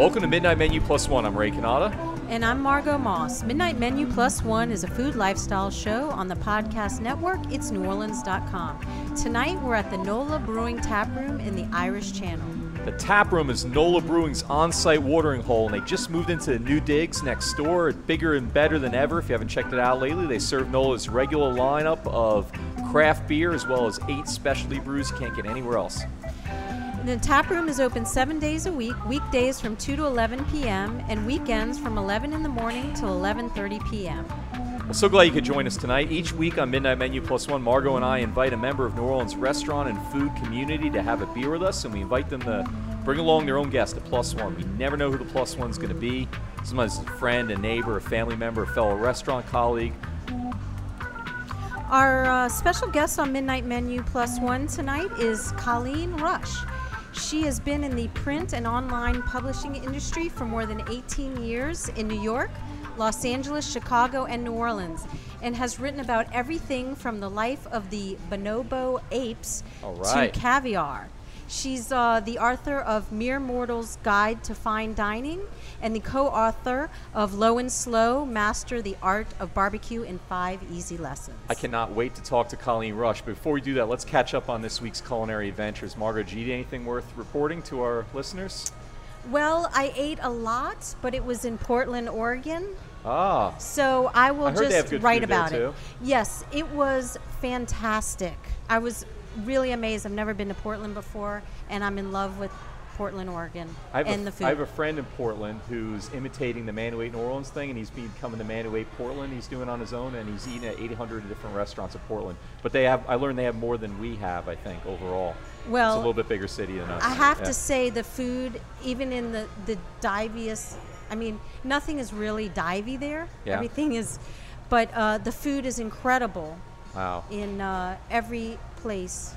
Welcome to Midnight Menu Plus One. I'm Ray Cannata. And I'm Margo Moss. Midnight Menu Plus One is a food lifestyle show on the podcast network, it's neworleans.com. Tonight we're at the NOLA Brewing Tap Room in the Irish Channel. The tap room is NOLA Brewing's on site watering hole, and they just moved into the new digs next door. It's bigger and better than ever. If you haven't checked it out lately, they serve NOLA's regular lineup of craft beer as well as eight specialty brews you can't get anywhere else. The tap room is open seven days a week, weekdays from 2 to 11 p.m., and weekends from 11 in the morning till 11:30 p.m. Well, so glad you could join us tonight. Each week on Midnight Menu Plus One, Margo and I invite a member of New Orleans restaurant and food community to have a beer with us, and we invite them to bring along their own guest, a plus one. We never know who the plus one's going to be. Sometimes it's a friend, a neighbor, a family member, a fellow restaurant colleague. Our uh, special guest on Midnight Menu Plus One tonight is Colleen Rush. She has been in the print and online publishing industry for more than 18 years in New York, Los Angeles, Chicago, and New Orleans, and has written about everything from the life of the bonobo apes right. to caviar. She's uh, the author of Mere Mortal's Guide to Fine Dining and the co author of Low and Slow Master the Art of Barbecue in Five Easy Lessons. I cannot wait to talk to Colleen Rush. But before we do that, let's catch up on this week's culinary adventures. Margo G, anything worth reporting to our listeners? Well, I ate a lot, but it was in Portland, Oregon. Ah, So I will I heard they have just write about it. too. Yes, it was fantastic. I was really amazed. I've never been to Portland before, and I'm in love with Portland, Oregon, I have, and a, the food. I have a friend in Portland who's imitating the Man Who Ate New Orleans thing, and he's becoming the Man Who Ate Portland. He's doing it on his own, and he's eating at 800 different restaurants in Portland. But they have, I learned they have more than we have, I think, overall. Well, it's a little bit bigger city than us. I have Yeah. to say the food, even in the the diviest, I mean, nothing is really divey there. Yeah. Everything is, but uh, the food is incredible Wow. in uh, every place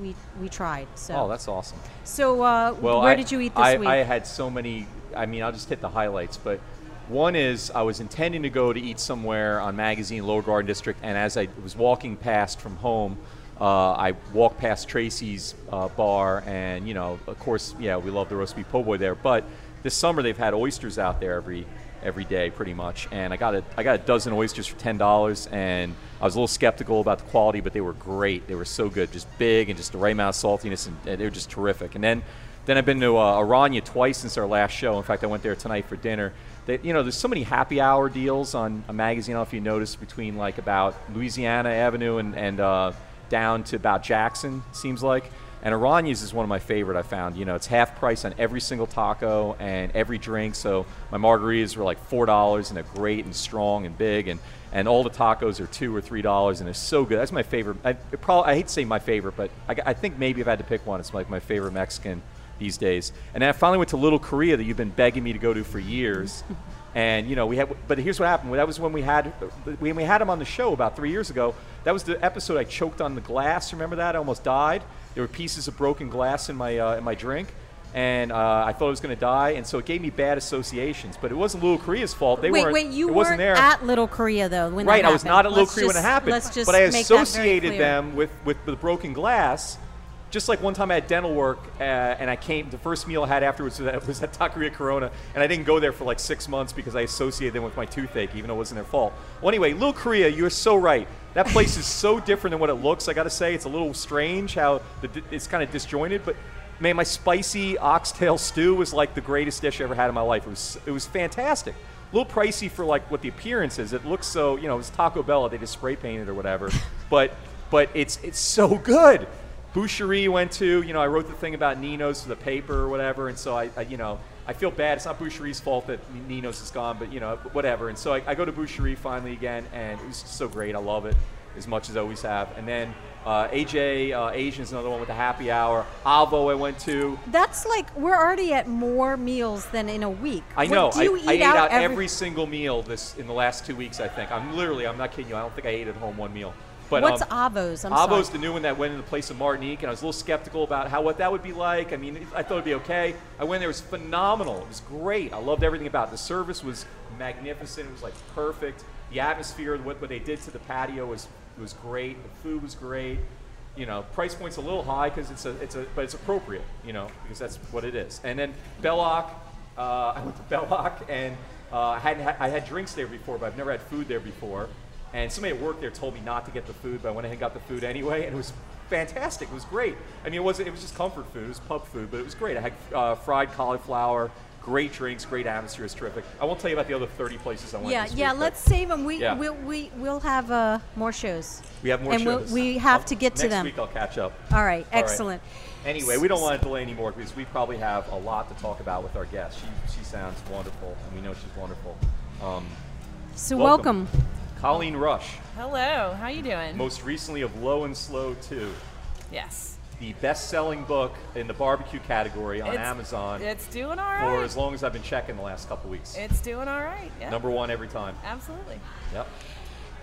we we tried. So, Oh, that's awesome. so uh, Well, where I, did you eat this I, week? I had so many. I mean, I'll just hit the highlights. But one is I was intending to go to eat somewhere on Magazine Lower Garden District, and as I was walking past from home, uh, I walked past Tracy's uh, bar, and you know, of course, yeah, we love the roast beef po' boy there. But this summer they've had oysters out there every every day pretty much. And i got a i got a dozen oysters for ten dollars and i was a little skeptical about the quality but they were great. They were so good just big and just the right amount of saltiness and, and they were just terrific. And then then i've been to uh, Araña twice since our last show. In fact i went there tonight for dinner. They, you know there's so many happy hour deals on a magazine. I don't know if you noticed between like about louisiana avenue and, and uh, down to about jackson seems like and Araña's is one of my favorite I found. You know, it's half price on every single taco and every drink. So my margaritas were like four dollars and they're great and strong and big and, and all the tacos are two or three dollars and they're so good. That's my favorite. I probably I hate to say my favorite, but I, I think maybe if I had to pick one, it's like my favorite Mexican these days. And then I finally went to Little Korea that you've been begging me to go to for years. And you know we had, but here's what happened. That was when we had when we had him on the show about three years ago. That was the episode I choked on the glass. Remember that? I almost died. There were pieces of broken glass in my uh, in my drink, and uh, I thought I was going to die. And so it gave me bad associations. But it wasn't Little Korea's fault. They wait, weren't. wait, you it wasn't there. at Little Korea though when Right, I was not at Little Let's Korea when it happened. Let's just but I make that very associated them with, with the broken glass. Just like one time I had dental work, uh, and I came. The first meal I had afterwards was at, was at Taqueria Corona, and I didn't go there for like six months because I associated them with my toothache, even though it wasn't their fault. Well, anyway, Little Korea, you're so right. That place is so different than what it looks. I got to say, it's a little strange how the, it's kind of disjointed, but man, my spicy oxtail stew was like the greatest dish I ever had in my life. It was it was fantastic. A little pricey for like what the appearance is. It looks so you know it's Taco Bell. They just spray painted or whatever, but but it's it's so good. Boucherie went to. You know, I wrote the thing about Nino's for the paper or whatever, and so I, I you know I feel bad. It's not Boucherie's fault that Nino's is gone, but you know whatever. And so I, I go to Boucherie finally again, and it was so great. I love it as much as I always have. And then uh, AJ uh, Asian is another one with the happy hour. Avo I went to. That's like we're already at more meals than in a week. I know. Do you I, eat I ate out, out every, every single meal this in the last two weeks. I think I'm literally. I'm not kidding you. I don't think I ate at home one meal. But What's um, Avo's? I'm Avo's sorry. the new one that went in the place of Martinique, and I was a little skeptical about how what that would be like. I mean, I thought it'd be okay. I went there; it was phenomenal. It was great. I loved everything about it. The service was magnificent. It was like perfect. The atmosphere, what, what they did to the patio was was great. The food was great. You know, price point's a little high because it's a it's a but it's appropriate. You know, because that's what it is. And then Bellocq, uh, I went to Bellocq, and uh, I hadn't had, I had drinks there before, but I've never had food there before. And somebody at work there told me not to get the food, but I went ahead and got the food anyway, and it was fantastic. It was great. I mean, it wasn't. It was just comfort food. It was pub food, but it was great. I had uh, fried cauliflower, great drinks, great atmosphere. It's terrific. I won't tell you about the other 30 places I went. Yeah, yeah. week, Let's save them. We Yeah. we'll, we we'll have uh, more shows. We have more and we'll- we have I'll- to get to them. next week I'll catch up. All right, All right. excellent. Anyway, we don't want to delay anymore because we probably have a lot to talk about with our guest. She, she sounds wonderful, and we know she's wonderful. Um, So welcome. welcome. Colleen Rush, Hello, how you doing? most recently of Low and Slow 2, yes. the best-selling book in the barbecue category on It's- Amazon It's doing all right. for as long as I've been checking the last couple weeks. It's doing all right. Yeah. Number one every time. Absolutely. Yep.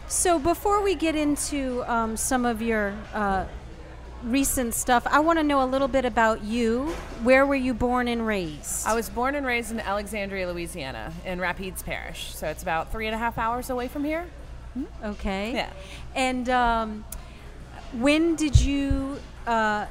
So before we get into um, some of your uh, recent stuff, I want to know a little bit about you. Where were you born and raised? I was born and raised in Alexandria, Louisiana, in Rapides Parish. So it's about three and a half hours away from here. Okay. Yeah. And um, when did you uh,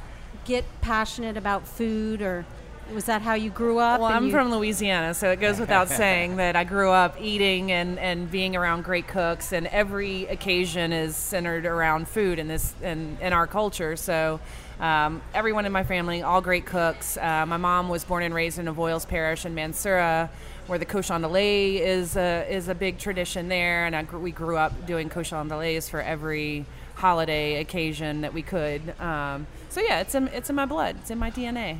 get passionate about food, or was that how you grew up? Well, I'm from Louisiana, so it goes without saying that I grew up eating and, and being around great cooks, and every occasion is centered around food in this in, in our culture. So. Um, everyone in my family, all great cooks. Uh, my mom was born and raised in Avoyelles Parish in Mansura, where the cochon de lait is a, is a big tradition there, and I we grew up doing cochon de laits for every holiday occasion that we could. Um, so yeah, it's in, it's in my blood. It's in my DNA.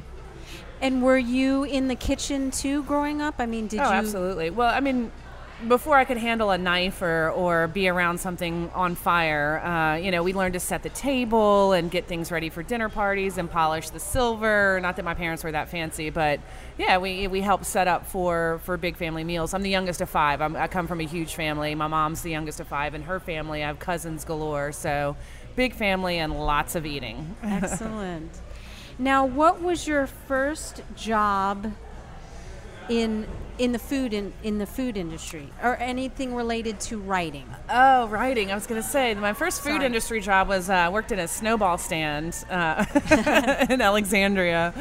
And were you in the kitchen too growing up? I mean, did oh, you? absolutely. Well, I mean, before I could handle a knife or, or be around something on fire, uh, you know, we learned to set the table and get things ready for dinner parties and polish the silver. Not that my parents were that fancy, but yeah, we, we helped set up for, for big family meals. I'm the youngest of five. I'm, I come from a huge family. My mom's the youngest of five, and her family, I have cousins galore. So big family and lots of eating. Excellent. Now, what was your first job in in the food in, in the food industry, or anything related to writing? Oh, writing. I was going to say my first food Sorry. industry job was uh, I worked in a snowball stand uh, in Alexandria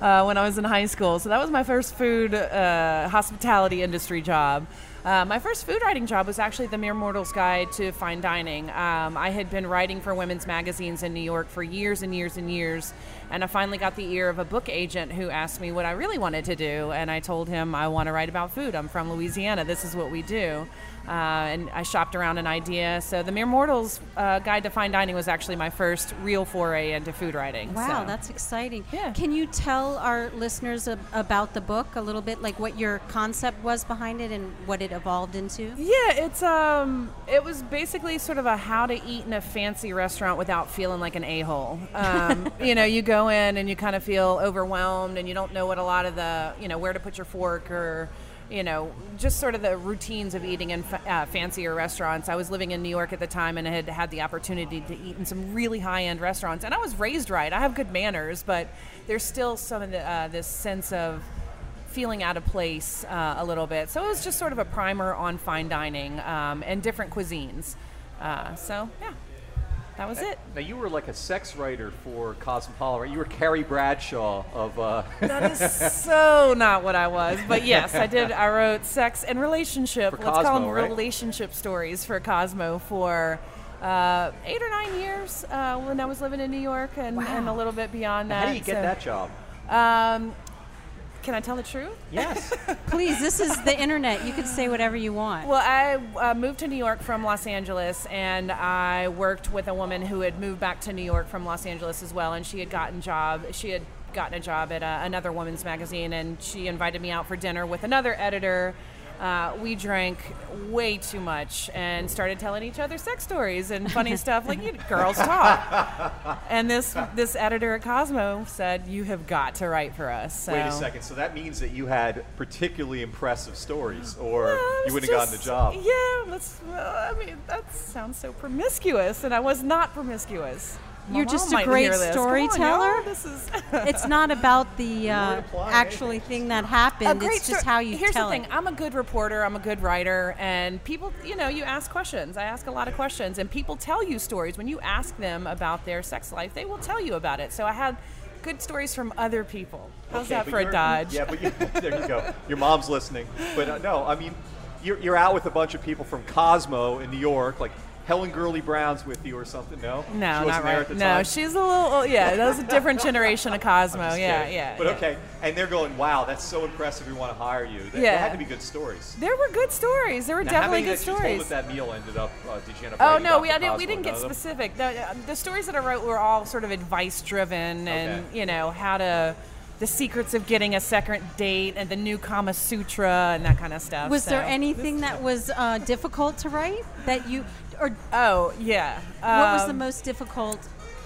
uh, when I was in high school. So that was my first food uh, hospitality industry job. Uh, my first food writing job was actually the Mere Mortal's Guide to Fine Dining. Um, I had been writing for women's magazines in New York for years and years and years, and I finally got the ear of a book agent who asked me what I really wanted to do, and I told him I want to write about food. I'm from Louisiana. This is what we do. Uh, and I shopped around an idea. So the Mere Mortals uh, Guide to Fine Dining was actually my first real foray into food writing. Wow, so. that's exciting. Yeah. Can you tell our listeners ab- about the book a little bit, like what your concept was behind it and what it evolved into? Yeah, it's um, it was basically sort of a how to eat in a fancy restaurant without feeling like an a hole. Um, you know, you go in and you kind of feel overwhelmed, and you don't know what a lot of the, you know, where to put your fork or. You know, just sort of the routines of eating in fa- uh, fancier restaurants. I was living in New York at the time and I had had the opportunity to eat in some really high end restaurants. And I was raised right. I have good manners, but there's still some of the, uh, this sense of feeling out of place uh, a little bit. So it was just sort of a primer on fine dining um, and different cuisines. Uh, so yeah, that was it. Now you were like a sex writer for Cosmopolitan. right? You were Carrie Bradshaw of. Uh, That is so not what I was, but yes, I did. I wrote sex and relationship. For let's call them right? relationship stories for Cosmo for. Uh, eight or nine years uh, when I was living in New York, and, and a little bit beyond that. how do you get So, that job? Um, can I tell the truth? Yes. Please, this is the internet. You can say whatever you want. Well, I uh, moved to New York from Los Angeles, and I worked with a woman who had moved back to New York from Los Angeles as well, and she had gotten job. She had gotten a job at uh, another woman's magazine, and she invited me out for dinner with another editor. Uh, we drank way too much and started telling each other sex stories and funny stuff like you girls talk. And this this editor at Cosmo said, "You have got to write for us." So. Wait a second. So that means that you had particularly impressive stories, or Well, you wouldn't have gotten the job. Yeah, that's. Well, I mean, that sounds so promiscuous, and I was not promiscuous. My You're just a great hear this. Come on, storyteller. this is it's not about the uh, actually thing that happened. It's just how you Here's tell the thing: it. I'm a good reporter. I'm a good writer, and people, you know, you ask questions. I ask a lot of questions, and people tell you stories. When you ask them about their sex life, they will tell you about it. So I had good stories from other people. How's Okay, that for a dodge? Yeah, but you, there you go. Your mom's listening. But uh, no, I mean, you're, you're out with a bunch of people from Cosmo in New York, like Helen Gurley Brown's with you or something. No, No, she not wasn't there right. at the No, time? she's a little. oh, Yeah, that was a different generation of Cosmo. Just Yeah, kidding. yeah. But yeah. okay, and they're going, "Wow, that's so impressive. We want to hire you." That, Yeah. There had to be good stories. There were good stories. There were Now, how definitely many good that you told stories. at that meal ended up? Uh, did you end up? Oh no, we I didn't, we didn't get None of them? specific. The, uh, the stories that I wrote were all sort of advice driven, and Okay. you know how to, the secrets of getting a second date, and the new Kama Sutra, and that kind of stuff. Was there anything that was uh, difficult to write that you, or Oh yeah. what was the Um, most difficult?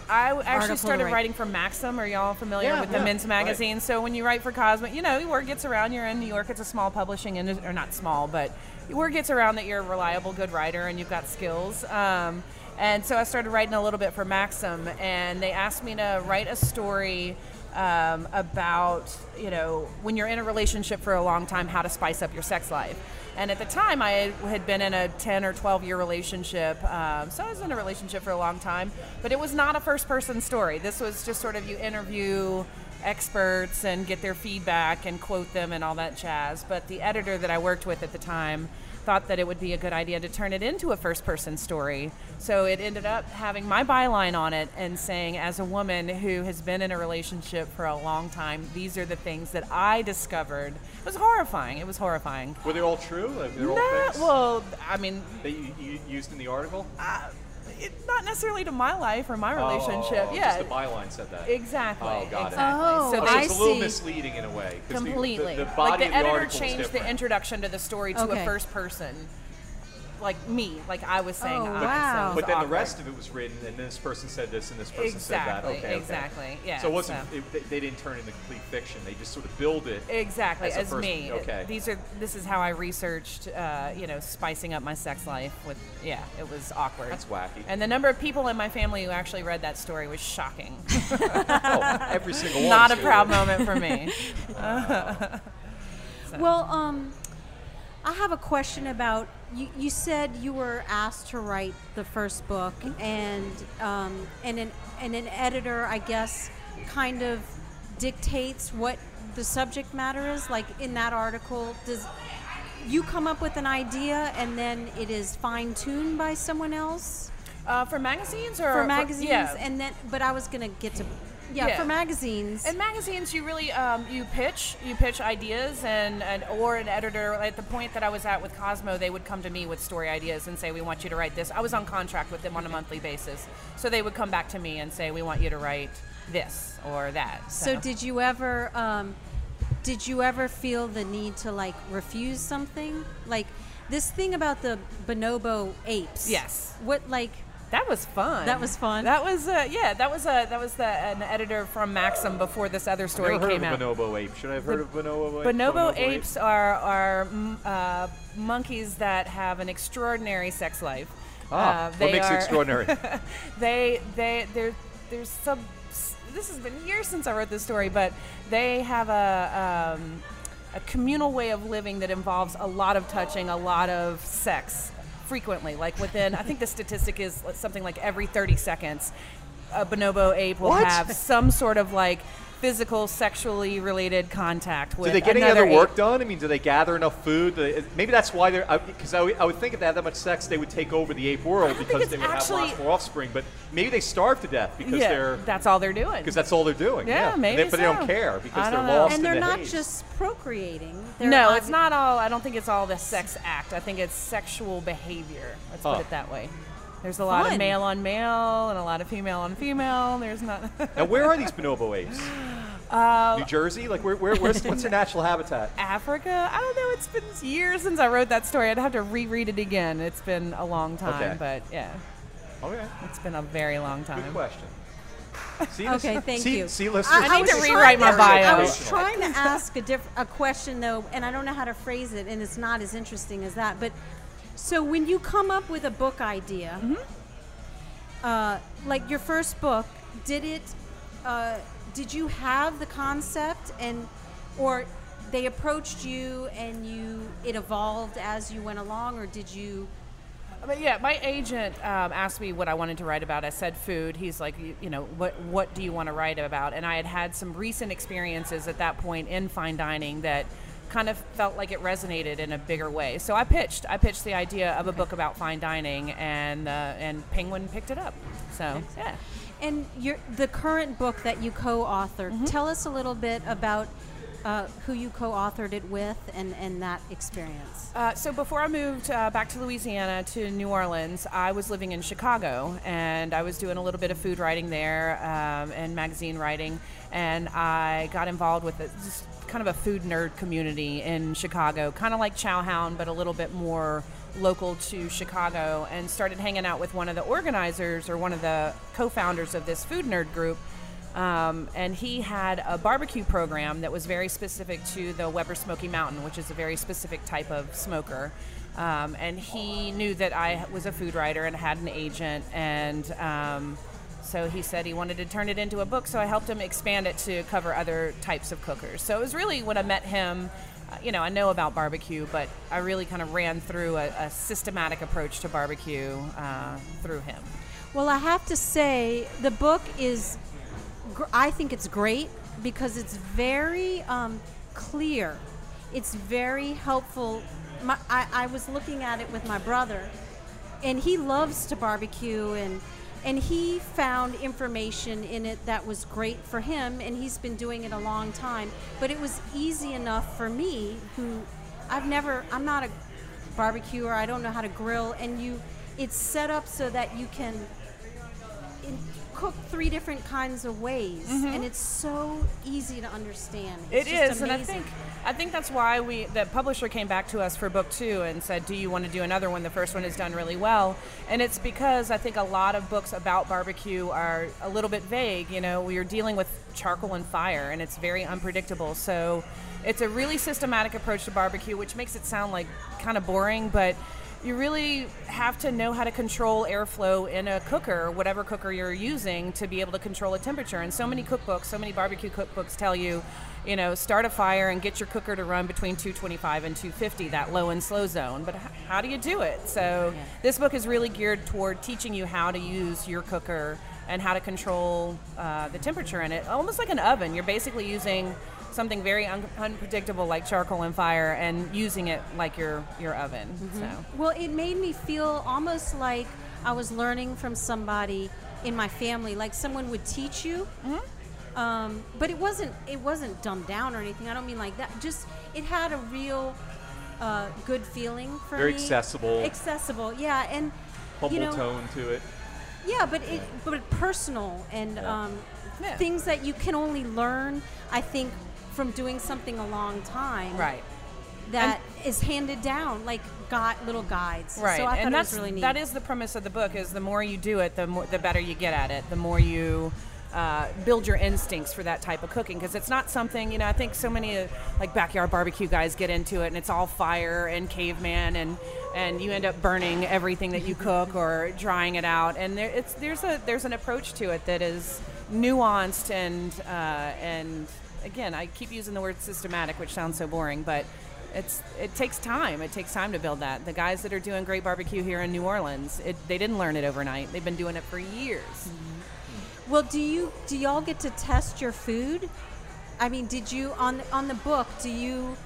I actually started writing for Maxim. Are y'all familiar Yeah, with yeah, the men's right. magazine? So when you write for Cosmo, you know, word gets around. You're in New York. It's a small publishing industry, or not small, but word gets around that you're a reliable, good writer and you've got skills. Um, and so I started writing a little bit for Maxim, and they asked me to write a story um, about you know when you're in a relationship for a long time, how to spice up your sex life. And at the time, I had been in a 10 or 12 year relationship, um, so I was in a relationship for a long time. But it was not a first person story. This was just sort of you interview experts and get their feedback and quote them and all that jazz. But the editor that I worked with at the time thought that it would be a good idea to turn it into a first person story. So it ended up having my byline on it and saying, as a woman who has been in a relationship for a long time, these are the things that I discovered. It was horrifying. It was horrifying. Were they all true? Like, they're all Nah, well, I mean, that you, you used in the article? uh, it, not necessarily to my life or my oh, relationship. Oh, yeah, Just the byline said that. exactly. Oh, got it. exactly. Oh, so Oh, they so I it's a little see. misleading in a way. 'cause the- completely. The, the like body the of the editor changed the introduction to the story to Okay. a first person, like me, like I was saying. Oh, I, wow. so But then the rest of it was written, and this person said this, and this person Exactly, said that. Okay, okay. exactly, yeah, So it wasn't. so- It, they, they didn't turn into complete fiction. They just sort of build it. Exactly as as, first- me. okay. These are this is how I researched, uh, you know, spicing up my sex life. With yeah, it was awkward. That's wacky. And the number of people in my family who actually read that story was shocking. oh, every single one. Not a is proud moment for me. Well, um, I have a question about you. You said you were asked to write the first book, and um, and an and an editor, I guess, kind of dictates what the subject matter is. Like in that article, does you come up with an idea and then it is fine tuned by someone else Uh, for magazines or for magazines, yeah. and then but I was gonna get to yeah, Yeah. for magazines. In magazines, you really um, you pitch, you pitch ideas, and, and or an editor. At the point that I was at with Cosmo, they would come to me with story ideas and say, "We want you to write this." I was on contract with them on a monthly basis, so they would come back to me and say, "We want you to write this or that." So did you ever um, did you ever feel the need to like refuse something? Like this thing about the bonobo apes. Yes. What like That was fun. That was fun? That was uh, yeah. That was uh, that was the, an editor from Maxim before this other story Never heard came of out. bonobo ape. Should I have heard of bonobo ape? Bonobo apes are are mm, uh, monkeys that have an extraordinary sex life. Ah, Uh, what they makes it extraordinary? they they there there's some this has been years since I wrote this story, but they have a um, a communal way of living that involves a lot of touching, a lot of sex frequently. Like within, I think the statistic is something like every 30 seconds, a bonobo ape will What? have some sort of like physical, sexually related contact with Do they get any other work ape. done? I mean, do they gather enough food? They- maybe that's why they're. Because I, would- I would think if they had that much sex, they would take over the ape world because they would have lots more offspring. But maybe they starve to death because Yeah, they're that's all they're doing. because that's all they're doing. Yeah, And maybe they- but they don't care because I they're know. lost and they're in the not haze. just procreating. They're no, ob- it's not all. I don't think it's all the sex act. I think it's sexual behavior. Let's Huh. put it that way. There's a lot Fun. of male on male and a lot of female on female. There's not. Now, where are these bonobo apes? Uh, New Jersey? Like, where, where, where's, what's their natural habitat? Africa? I don't know. It's been years since I wrote that story. I'd have to reread it again. It's been a long time, Okay. but yeah, Okay, it's been a very long time. good question. See, Okay, thank see, you. See, listeners, I need to rewrite my bio. I was trying to ask a diff- a question though, and I don't know how to phrase it, and it's not as interesting as that. But so when you come up with a book idea, Mm-hmm. uh, like your first book, did it? Uh, did you have the concept and, or they approached you and you it evolved as you went along, or did you? But yeah, my agent um, asked me what I wanted to write about. I said food. He's like, you, you know, what what do you want to write about? And I had had some recent experiences at that point in fine dining that kind of felt like it resonated in a bigger way. So I pitched. I pitched the idea of a book about fine dining, and uh, and Penguin picked it up. So yeah. And your the current book that you co-authored. Mm-hmm. Tell us a little bit about uh, who you co-authored it with and, and that experience. Uh, so before I moved uh, back to Louisiana to New Orleans, I was living in Chicago, and I was doing a little bit of food writing there um, and magazine writing, and I got involved with just kind of a food nerd community in Chicago, kind of like Chowhound, but a little bit more local to Chicago, and started hanging out with one of the organizers or one of the co-founders of this food nerd group. Um, and he had a barbecue program that was very specific to the Weber Smoky Mountain, which is a very specific type of smoker. Um, and he knew that I was a food writer and had an agent, and um, so he said he wanted to turn it into a book. So I helped him expand it to cover other types of cookers. So it was really when I met him. You know, I know about barbecue, but I really kind of ran through a, a systematic approach to barbecue uh, through him. Well, I have to say the book is, gr- I think it's great because it's very um, clear. It's very helpful. My, I, I was looking at it with my brother, and he loves to barbecue, and and he found information in it that was great for him, and he's been doing it a long time. But it was easy enough for me, who I've never, I'm not a barbecuer. I don't know how to grill, and you, it's set up so that you can in, cook three different kinds of ways, and it's so easy to understand. It's Mm-hmm. It is, and I think I think that's why we the publisher came back to us for book two and said, "Do you want to do another one? The first one has done really well." And it's because I think a lot of books about barbecue are a little bit vague. You know, we are dealing with charcoal and fire, and it's very unpredictable. So it's a really systematic approach to barbecue, which makes it sound like kind of boring, but you really have to know how to control airflow in a cooker, whatever cooker you're using, to be able to control a temperature. And so many cookbooks, so many barbecue cookbooks tell you, you know, start a fire and get your cooker to run between 225 and 250, that low and slow zone. But how do you do it? So this book is really geared toward teaching you how to use your cooker and how to control uh, the temperature in it, almost like an oven. You're basically using something very un- unpredictable like charcoal and fire and using it like your your oven. So. Well, it made me feel almost like I was learning from somebody in my family, like someone would teach you. Mm-hmm. Um, but it wasn't it wasn't dumbed down or anything. I don't mean like that. Just it had a real uh, good feeling for Very me. accessible. Accessible, yeah, and Humble you know, tone to it. Yeah, but it but personal and Yeah. um, Yeah. things that you can only learn. I think from doing something a long time. Right. That is handed down like got little guides. Right, So I thought and that's was really neat. that is the premise of the book. Is the more you do it, the more the better you get at it. The more you uh, build your instincts for that type of cooking because it's not something you know. I think so many uh, like backyard barbecue guys get into it, and it's all fire and caveman, and and you end up burning everything that you cook or drying it out. And there, it's there's a there's an approach to it that is nuanced and uh, and again, I keep using the word systematic, which sounds so boring, but it's it takes time. It takes time to build that. The guys that are doing great barbecue here in New Orleans, it, they didn't learn it overnight. They've been doing it for years. Mm-hmm. Well, do you do y'all get to test your food? I mean, did you on on the book? Do you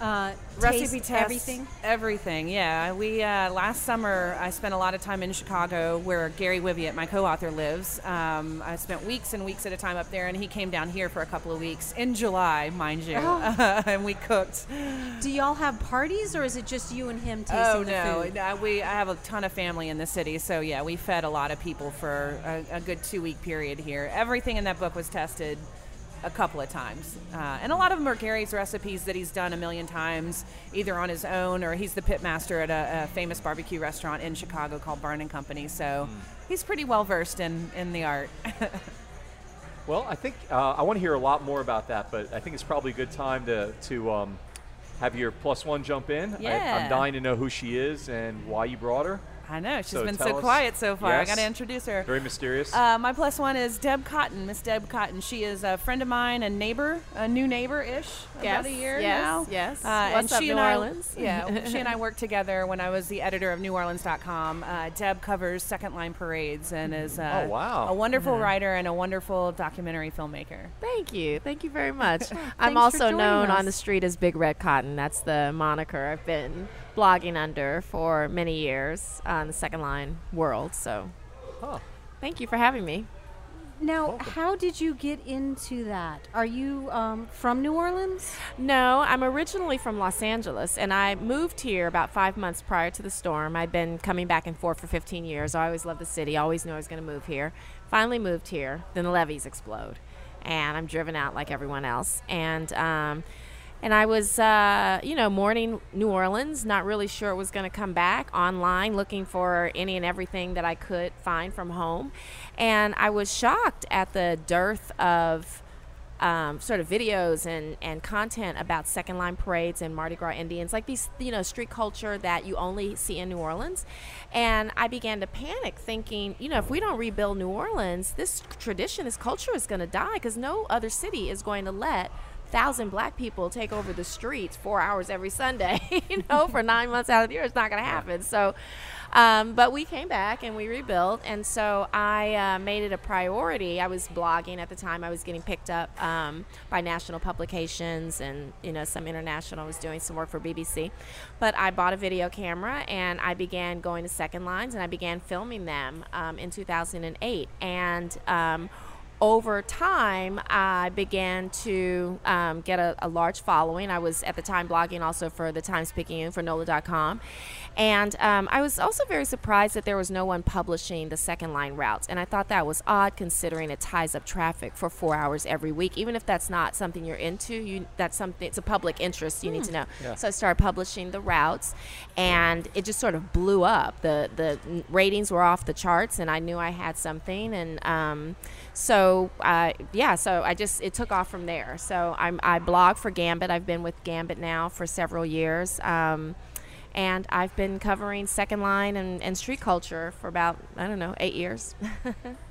uh, Recipe taste test everything? Everything, yeah. We uh, last summer I spent a lot of time in Chicago, where Gary Wiviott, my co-author, lives. Um, I spent weeks and weeks at a time up there, and he came down here for a couple of weeks in July, mind you, Oh. and we cooked. Do y'all have parties, or is it just you and him tasting Oh the no, food? no, we I have a ton of family in the city, so yeah, we fed a lot of people for a, a good two week period here. Everything in that book was tested a couple of times, uh, and a lot of them are Gary's recipes that he's done a million times, either on his own or he's the pit master at a, a famous barbecue restaurant in Chicago called Barn and Company. So he's pretty well versed in in the art. Well, I think uh, I want to hear a lot more about that, but I think it's probably a good time to to um, have your plus one jump in. I, Yeah. I'm dying to know who she is and why you brought her. I know she's So been tell so us- quiet so far. I Yes. got to introduce her. Very mysterious. Uh, my plus one is Deb Cotton, Miss Deb Cotton. She is a friend of mine, a neighbor, a new neighbor-ish, Yes, about a year yes, now. yes. Uh, and What's up, she New and I- Orleans? yeah, she and I worked together when I was the editor of NewOrleans.com. Uh, Deb covers second line parades and is uh, Oh, wow. a wonderful writer and a wonderful documentary filmmaker. Thank you. Thank you very much. I'm for also joining known us. on the street as Big Red Cotton. That's the moniker I've been blogging under for many years on the second line world. So Huh. thank you for having me. Now, Welcome. how did you get into that? Are you um, from New Orleans? No, I'm originally from Los Angeles, and I moved here about five months prior to the storm. I'd been coming back and forth for 15 years. I always loved the city, always knew I was going to move here. Finally moved here, then the levees explode, and I'm driven out like everyone else. And um, and I was, uh, you know, mourning New Orleans, not really sure it was going to come back. Online, looking for any and everything that I could find from home, and I was shocked at the dearth of um, sort of videos and, and content about second line parades and Mardi Gras Indians, like these, you know, street culture that you only see in New Orleans. And I began to panic, thinking, you know, if we don't rebuild New Orleans, this tradition, this culture is going to die because no other city is going to let thousand black people take over the streets four hours every Sunday, you know, for nine months out of the year. It's not going to happen. So, um, but we came back and we rebuilt, and so I uh, made it a priority. I was blogging at the time. I was getting picked up um, by national publications and you know some international. I was doing some work for BBC, but I bought a video camera and I began going to second lines and I began filming them um, in 2008 and. Over time, I began to um, get a, a large following. I was at the time blogging also for the Times Picayune for NOLA.com. And um, I was also very surprised that there was no one publishing the second line routes. And I thought that was odd considering it ties up traffic for four hours every week. Even if that's not something you're into, you, that's something, it's a public interest you need to know. Yeah. So I started publishing the routes and it just sort of blew up. The, the ratings were off the charts and I knew I had something. And um, so, uh, yeah, so I just, it took off from there. So I'm, I blog for Gambit. I've been with Gambit now for several years. Um, and I've been covering second line and, and street culture for about, I don't know, eight years.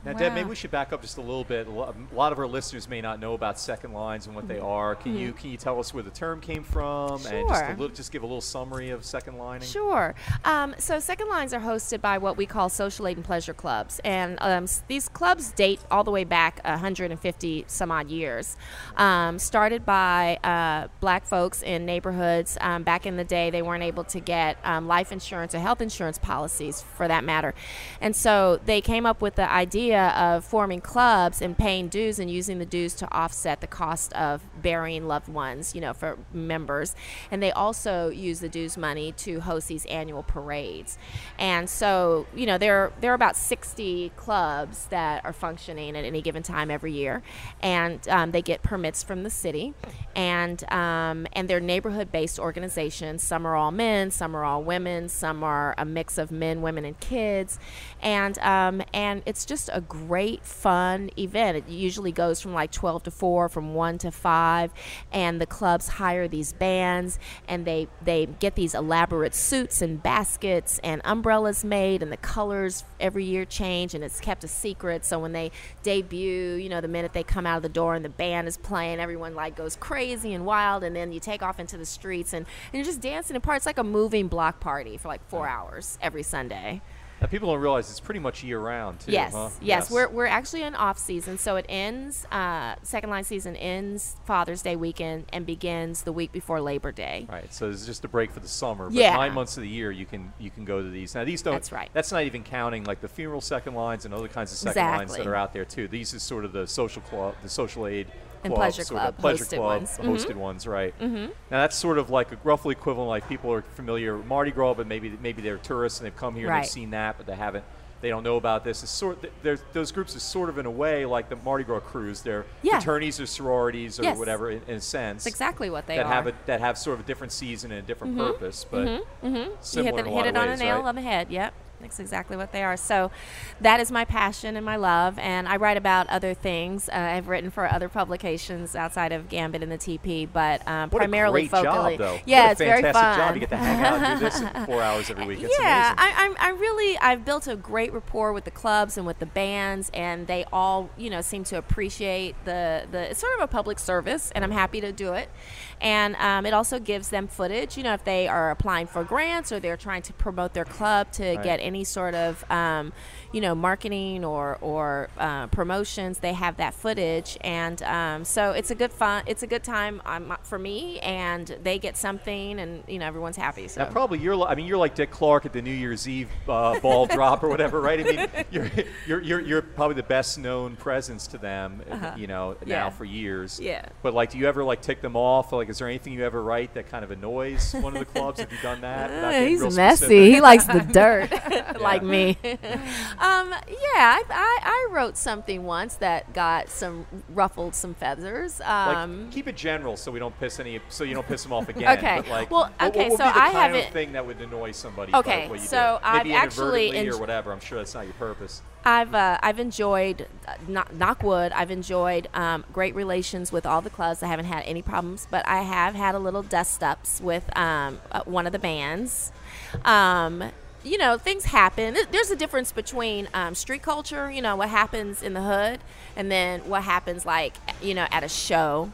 Now, Deb, maybe we should back up just a little bit. A lot of our listeners may not know about second lines and what they are. Can you can you tell us where the term came from and just a Mm-hmm. Little, just give a little summary of second lining? Sure. Um, so second lines are hosted by what we call social aid and pleasure clubs, and um, these clubs date all the way back 150 some odd years. Um, started by uh, black folks in neighborhoods. Um, back in the day, they weren't able to get um, life insurance or health insurance policies, for that matter, and so they came up with the idea of forming clubs and paying dues and using the dues to offset the cost of burying loved ones, you know, for members. And they also use the dues money to host these annual parades. And so, you know, there there are about 60 clubs that are functioning at any given time every year, and um, they get permits from the city, and um, and they're neighborhood-based organizations. Some are all men, some are all women, some are a mix of men, women, and kids, and um, and it's just a great fun event. It usually goes from like 12 to 4, from 1 to 5, and the clubs hire these bands and they they get these elaborate suits and baskets and umbrellas made and the colors every year change and it's kept a secret. So when they debut, you know, the minute they come out of the door and the band is playing, everyone like goes crazy and wild and then you take off into the streets and, and you're just dancing apart. It's like a moving block party for like 4 hours every Sunday. Now, people don't realize it's pretty much year round, too. Yes, huh? yes, We're, we're actually in off season, so it ends. Uh, second line season ends Father's Day weekend and begins the week before Labor Day. Right, so it's just a break for the summer. But Yeah. nine months of the year, you can you can go to these. Now these don't. That's right. That's not even counting like the funeral second lines and other kinds of second lines that are out there too. These is sort of the social club, the social aid And club, pleasure sort of club, pleasure hosted club, ones. Mhm. hosted ones, right? Mm-hmm. Now that's sort of like a roughly equivalent. Like people are familiar with Mardi Gras, but maybe maybe they're tourists and they've come here and they've seen that, but they haven't. They don't know about this. It's sort. Those groups are sort of in a way like the Mardi Gras crews. They're Yeah. fraternities or sororities or Yes. whatever in, in a sense That's exactly what they that are. have a, that have sort of a different season and a different purpose, but mm-hmm. You similar hit, the, in a hit lot it of on ways, the nail right? on the head. Yep. That's exactly what they are. So that is my passion and my love. And I write about other things. Uh, I've written for other publications outside of Gambit and the TP, but um, What primarily a great focally. job, though. Yeah, what a it's very fun. job. You get to hang out and do this four hours every week. It's yeah, amazing. I, I'm, I really, I've built a great rapport with the clubs and with the bands, and they all, you know, seem to appreciate the, the it's sort of a public service, and I'm happy to do it. And um, it also gives them footage, you know, if they are applying for grants or they're trying to promote their club to Right. get any sort of, um, you know, marketing or or uh, promotions, they have that footage, and um, so it's a good fun, it's a good time um, for me, and they get something, and you know, everyone's happy. So Now, probably you're. li- I mean, you're like Dick Clark at the New Year's Eve uh, ball drop or whatever, right? I mean, you're, you're you're you're probably the best known presence to them, uh, you know, now Uh-huh. For years. Yeah. But like, do you ever like tick them off? Like, is there anything you ever write that kind of annoys one of the clubs? Have you done that? Uh, he's messy. specific? He likes the dirt, like me. Um, yeah, I, I, I wrote something once that got some ruffled some feathers. Like, Um, keep it general so we don't piss any, so you don't piss them off again. Okay. But like, Well, what- what okay, would so I kind of haven't- thing that would annoy somebody. Okay, what you so do? I've Maybe actually inadvertently or whatever. I'm sure that's not your purpose. I've uh, I've enjoyed knock, knock wood. I've enjoyed um, great relations with all the clubs. I haven't had any problems, but I have had a little dust ups with um, uh, one of the bands. You know, things happen. There's a difference between um, street culture. You know what happens in the hood, and then what happens like you know at a show.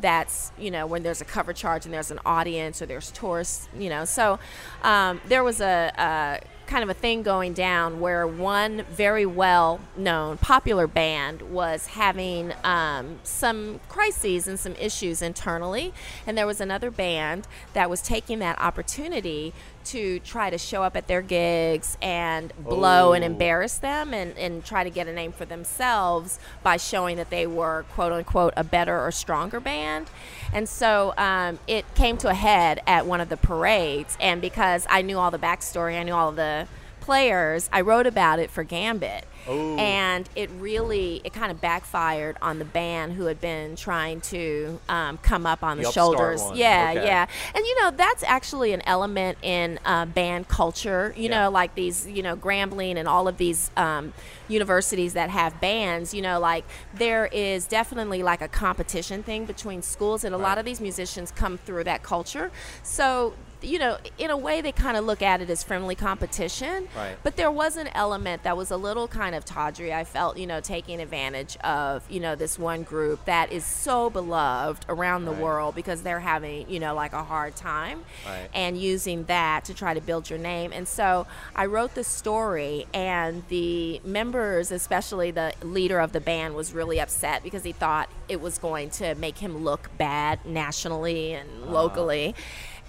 That's you know when there's a cover charge and there's an audience or there's tourists. You know, so um, there was a. a kind of a thing going down where one very well known popular band was having um, some crises and some issues internally and there was another band that was taking that opportunity to try to show up at their gigs and blow and Oh. embarrass them and, and try to get a name for themselves by showing that they were quote unquote a better or stronger band and so um, it came to a head at one of the parades and because i knew all the backstory i knew all the players i wrote about it for gambit Oh. and it really it kind of backfired on the band who had been trying to um, come up on the, The shoulders one. yeah Okay. yeah and you know that's actually an element in uh, band culture you Yeah. know like these you know grambling and all of these um, universities that have bands you know like there is definitely like a competition thing between schools and a lot of these musicians come through that culture so you know in a way they kind of look at it as friendly competition Right. but there was an element that was a little kind of tawdry i felt you know taking advantage of you know this one group that is so beloved around the Right. world because they're having you know like a hard time Right. and using that to try to build your name and so i wrote the story and the members especially the leader of the band was really upset because he thought it was going to make him look bad nationally and uh-huh. locally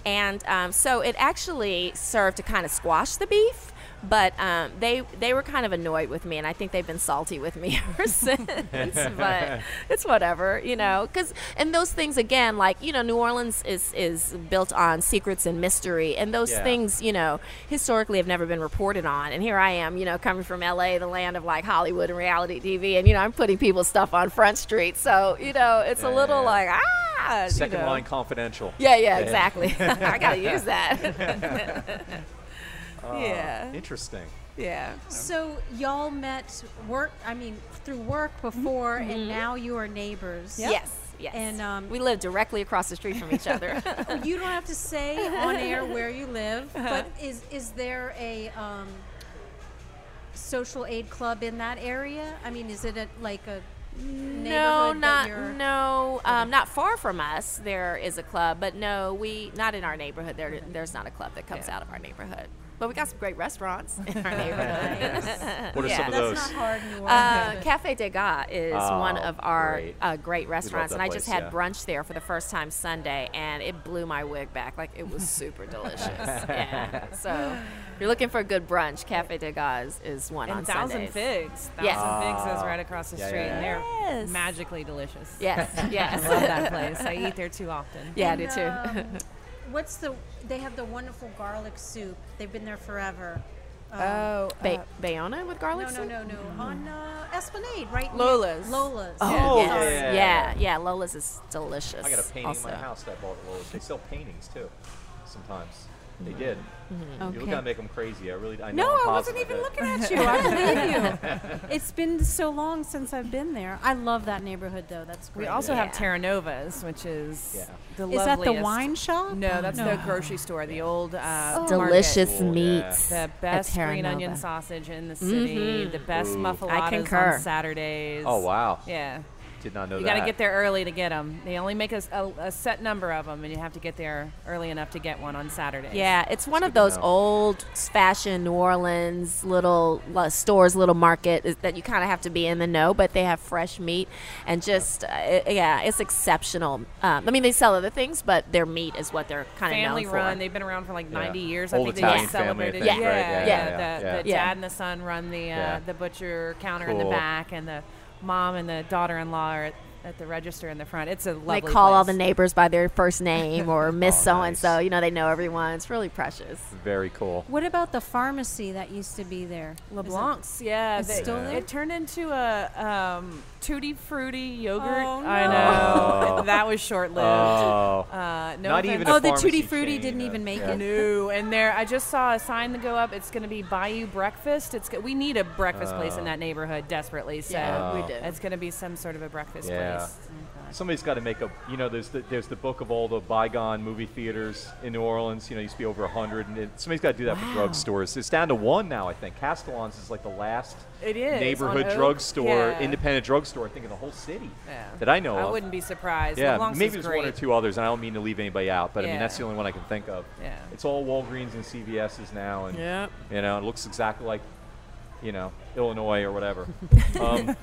and um, so it actually served to kind of squash the beef but um, they they were kind of annoyed with me, and I think they've been salty with me ever since. but it's whatever, you know. Because and those things again, like you know, New Orleans is is built on secrets and mystery, and those Yeah. things, you know, historically have never been reported on. And here I am, you know, coming from L.A., the land of like Hollywood and reality TV, and you know, I'm putting people's stuff on Front Street, so you know, it's Yeah, a little like ah, you Second know. line confidential. Yeah, yeah, exactly. I gotta use that. Yeah. Interesting. yeah. So y'all met work. I mean, through work before, and now you are neighbors. Yes. Yes. And, um, we live directly across the street from each other. You don't have to say on air where you live, but is is there a um, social aid club in that area? I mean, is it a, like a no, neighborhood that not no, um, not far from us. There is a club, but no, we not in our neighborhood. There, there's not a club that comes out of our neighborhood. But we got some great restaurants in our neighborhood. What are Yeah. some of That's those? not hard in New Orleans. Uh, Cafe Degas is one Oh, of our great. uh, great restaurants, that and I just had yeah. brunch there for the first time Sunday, and it blew my wig back. Like it was super delicious. yeah. So, if you're looking for a good brunch, Cafe Degas is, is one on And Thousand Sundays. Figs. Thousand Yes. Figs is right across the Yeah, street, yeah, and they're Yes. magically delicious. Yes, I love yes. that place. I eat there too often. yeah, I And, do too. What's the? They have the wonderful garlic soup. They've been there forever. Um, Oh, Ba- Bayona with garlic no, no, soup? no, no. On uh, Esplanade, right? Lola's. Lola's. Oh, yes. yeah, yeah, yeah, yeah, yeah. Lola's is delicious. I got a painting also. in my house that I bought at Lowe's. They sell paintings too, sometimes. They did. You look Okay. gotta make them crazy. I really. I know No, I'm I wasn't even of looking at you. I believe you. It's been so long since I've been there. I love that neighborhood, though. That's great. We also have Yeah. Terra Novas, which is Yeah. the Is that the wine shop? No, that's No. the grocery store. The old uh, Oh. Delicious Cool, meats. market. The best Terra green onion sausage in the city. The best Ooh. muffulettas on Saturdays. Oh wow. Yeah. Did not know You that. got to get there early to get them. They only make a set number of them, and you have to get there early enough to get one on Saturday. Yeah, it's one of those old fashioned New Orleans little uh, stores, little market that you kind of have to be in the know, but they have fresh meat and just, uh, it- yeah, it's exceptional. Um, I mean, they sell other things, but their meat is what they're kind of Family known run. for. They've been around for like Yeah. 90 years. Old I think Italian they just family, I celebrated. think, yeah, right? yeah, Yeah, yeah, yeah, The, yeah. the dad and the son run the uh, Yeah. the butcher counter in the back, and the mom and the daughter-in-law are at, at the register in the front. It's a They lovely. call all the neighbors by their first name or Miss So and so. You know, they know everyone. It's really precious. Very cool. What about the pharmacy that used to be there? Is it- LeBlanc's, yeah, It's they- still there? It turned into a um, tutti frutti yogurt. Oh, I know Oh. that was short lived. Oh. uh, no Not offense- even Oh, the Tutti pharmacy Frutti didn't even make yeah. it? No, and there I just saw a sign to go up. It's going to be Bayou Breakfast. It's we need a breakfast place in Oh. that neighborhood desperately. So Yeah, we do. it's going to be some sort of a breakfast Yeah. place. Somebody's got to make a. You know, there's the there's the book of all the bygone movie theaters in New Orleans. You know, used to be over hundred, and it, somebody's got to do that for drugstores. It's down to one now, I think. Castellon's is like the last It is neighborhood drugstore, Yeah. independent drugstore, I think, in the whole city Yeah. that I know I of. I wouldn't be surprised. Yeah, LeBlanc's maybe is there's great. one or two others, and I don't mean to leave anybody out, but I mean that's the only one I can think of. Yeah. It's all Walgreens and CVS's now, and you know, it looks exactly like, you know, Illinois or whatever. um,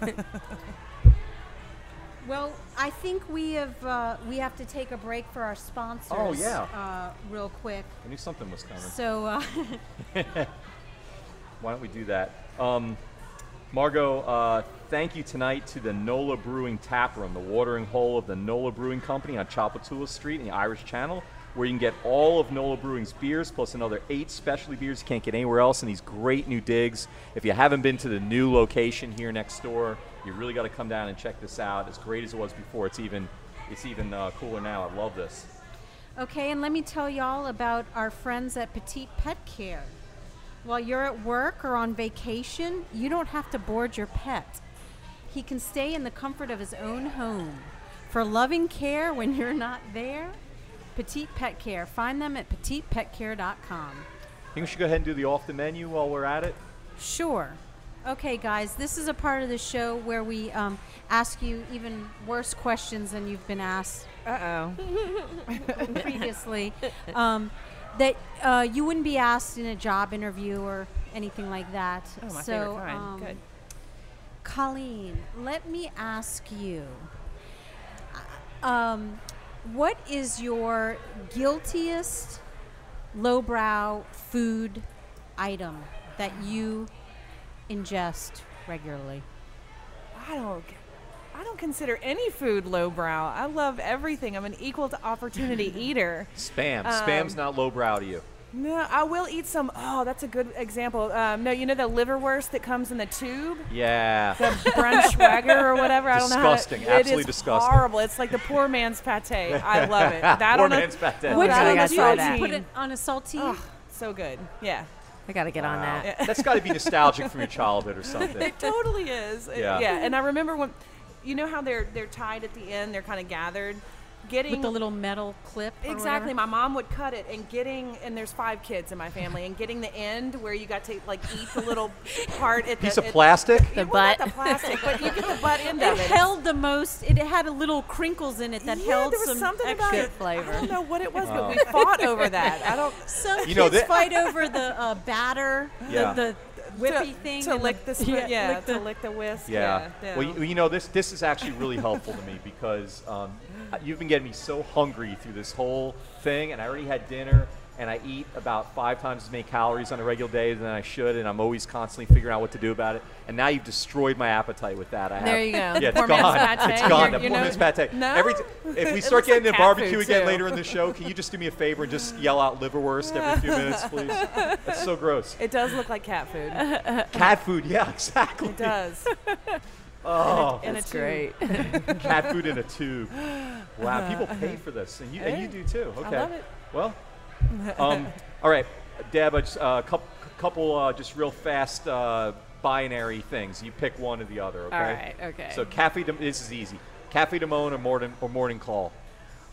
Well, I think we have uh, we have to take a break for our sponsors. Oh, yeah. Uh, real quick. I knew something was coming. So uh, Why don't we do that? Um, Margo, uh, thank you tonight to the NOLA Brewing Tap Room, the watering hole of the NOLA Brewing Company on Tchoupitoulas Street in the Irish Channel, where you can get all of NOLA Brewing's beers plus another eight specialty beers you can't get anywhere else in these great new digs. If you haven't been to the new location here next door, you really got to come down and check this out. As great as it was before, it's even it's even uh, cooler now. I love this. Okay, and let me tell y'all about our friends at Petite Pet Care. While you're at work or on vacation, you don't have to board your pet. He can stay in the comfort of his own home. For loving care when you're not there, Petite Pet Care. Find them at petitepetcare.com. I Think we should go ahead and do the off the menu while we're at it. Sure. Okay, guys, this is a part of the show where we um, ask you even worse questions than you've been asked Uh oh. previously. Um, that uh, you wouldn't be asked in a job interview or anything like that. Oh, my so, favorite kind. um, Good. Colleen, let me ask you. uh, Um, what is your guiltiest lowbrow food item that you ingest regularly? I don't. I don't consider any food lowbrow. I love everything. I'm an equal to opportunity eater. Spam. Um, Spam's not lowbrow to you. No, I will eat some. Oh, that's a good example. Um, no, you know the liverwurst that comes in the tube, Yeah. the Braunschweiger or whatever. I don't know. Disgusting. How to, Absolutely it is disgusting. Horrible. It's like the poor man's pate. I love it. That Poor on a- man's pate. Put What that do on you a do? You put it on a saltine? Oh, so good. Yeah. I got to get on Wow. that. That's got to be nostalgic from your childhood or something. It totally is. Yeah. yeah. And I remember when, you know how they're they're tied at the end. They're kind of gathered. Getting With the little metal clip? Exactly. My mom would cut it and getting and there's five kids in my family and getting the end where you got to like eat the little part at Piece the of at- plastic. The well, not butt. the plastic, but you get the butt end It of it. held the most. It had a little crinkles in it that yeah, held there was some something extra about it. flavor. I don't know what it was, Oh. but we fought over that. I don't Some You kids know, that- fight over the uh, batter, Yeah. the, the whippy to, thing, to lick the, spoon. Yeah, lick the- to lick the whisk. Yeah. yeah. Well, you, you know this. This is actually really helpful to me because um, you've been getting me so hungry through this whole thing, and I already had dinner, and I eat about five times as many calories on a regular day than I should, and I'm always constantly figuring out what to do about it. And now you've destroyed my appetite with that. I There have, you go. Yeah, The it's gone. It's gone. You're- The you poor know- man's pate. No? Every t- if we start looks like getting into barbecue again too. later in the show, can you just do me a favor and just yell out liverwurst every few minutes, please? That's so gross. It does look like cat food. Cat food. Yeah, exactly. It does. Oh. In a That's great. cat food in a tube. Wow, people pay for this, and you, and you do too. Okay. love it. Well, Um, all right, Deb, a uh, couple, couple uh, just real fast uh, binary things. You pick one or the other, okay? All right, okay. So cafe, de, this is easy. Cafe de Monde or morning, or morning call?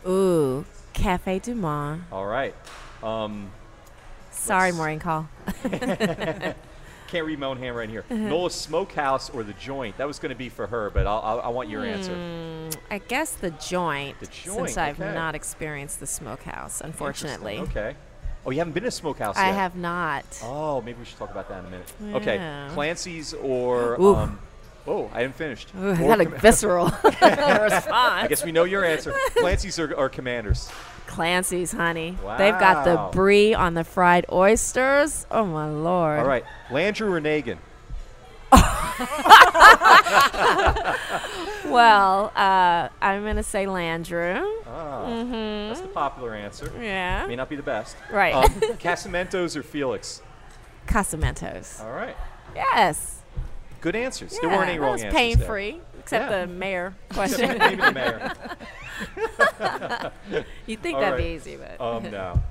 Ooh, Cafe Du Monde. All right. Um, Sorry, morning call. can't read my own handwriting here. Uh-huh. Nola's Smokehouse or the Joint? That was going to be for her, but I'll, I'll, I want your answer. Mm, I guess the joint, The joint, since I've not experienced the smokehouse, unfortunately. Okay. Oh, you haven't been to a Smokehouse I yet? have not. Oh, maybe we should talk about that in a minute. Okay, Clancy's or um, oh, I haven't finished. Ooh, I got a visceral response. I guess we know your answer. Clancy's or, or Commanders? Clancy's, honey. They've got the Wow. brie on the fried oysters. Oh my lord! All right, Landrieu or Nagin? Well, uh, I'm gonna say Landrieu. Ah, Mm-hmm. that's the popular answer. Yeah. May not be the best. Right. Um, Casamentos or Felix? Casamentos. All right, Yes. good answers. Yeah, there weren't any wrong answers. pain free, except Yeah. the mayor Except question. maybe the mayor. You'd think All that'd right. be easy, but Um, no.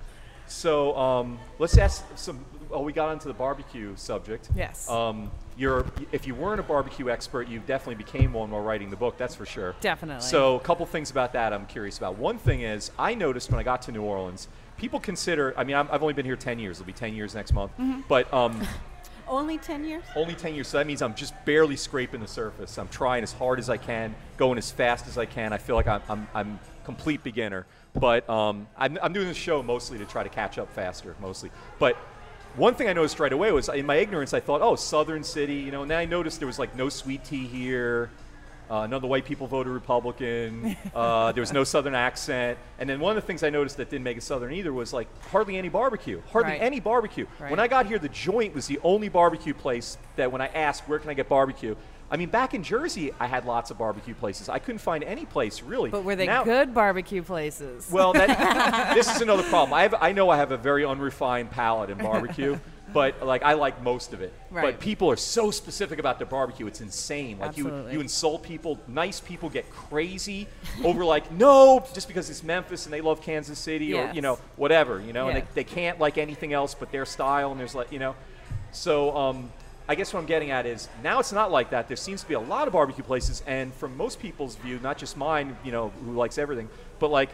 So um, let's ask some. Oh, we got onto the barbecue subject. Yes. Um, you're if you weren't a barbecue expert, you definitely became one while writing the book. That's for sure. Definitely. So a couple things about that I'm curious about. One thing is I noticed when I got to New Orleans, people consider. I mean, I'm, I've only been here 10 years. It'll be 10 years next month. Mm-hmm. But um, Only 10 years? only 10 years. So that means I'm just barely scraping the surface. I'm trying as hard as I can, going as fast as I can. I feel like I'm, I'm, I'm complete beginner. But um, I'm, I'm doing this show mostly to try to catch up faster, mostly. But one thing I noticed right away was in my ignorance, I thought, oh, Southern City, you know, and then I noticed there was like no sweet tea here. Uh, none of the white people voted Republican. Uh, there was no Southern accent. And then one of the things I noticed that didn't make it Southern either was like hardly any barbecue. Hardly Right. any barbecue. Right. When I got here, the joint was the only barbecue place that when I asked, where can I get barbecue? I mean, back in Jersey, I had lots of barbecue places. I couldn't find any place really. but were they Now- good barbecue places? Well, that, this is another problem. I, have, I know I have a very unrefined palate in barbecue, but like I like most of it. Right. But people are so specific about their barbecue; it's insane. Like you, Absolutely. you insult people. Nice people get crazy over like no, just because it's Memphis and they love Kansas City or you know whatever, you know, and they, they can't like anything else but their style. And there's like you know, so um, I guess what I'm getting at is now it's not like that. There seems to be a lot of barbecue places, and from most people's view, not just mine, you know, who likes everything, but like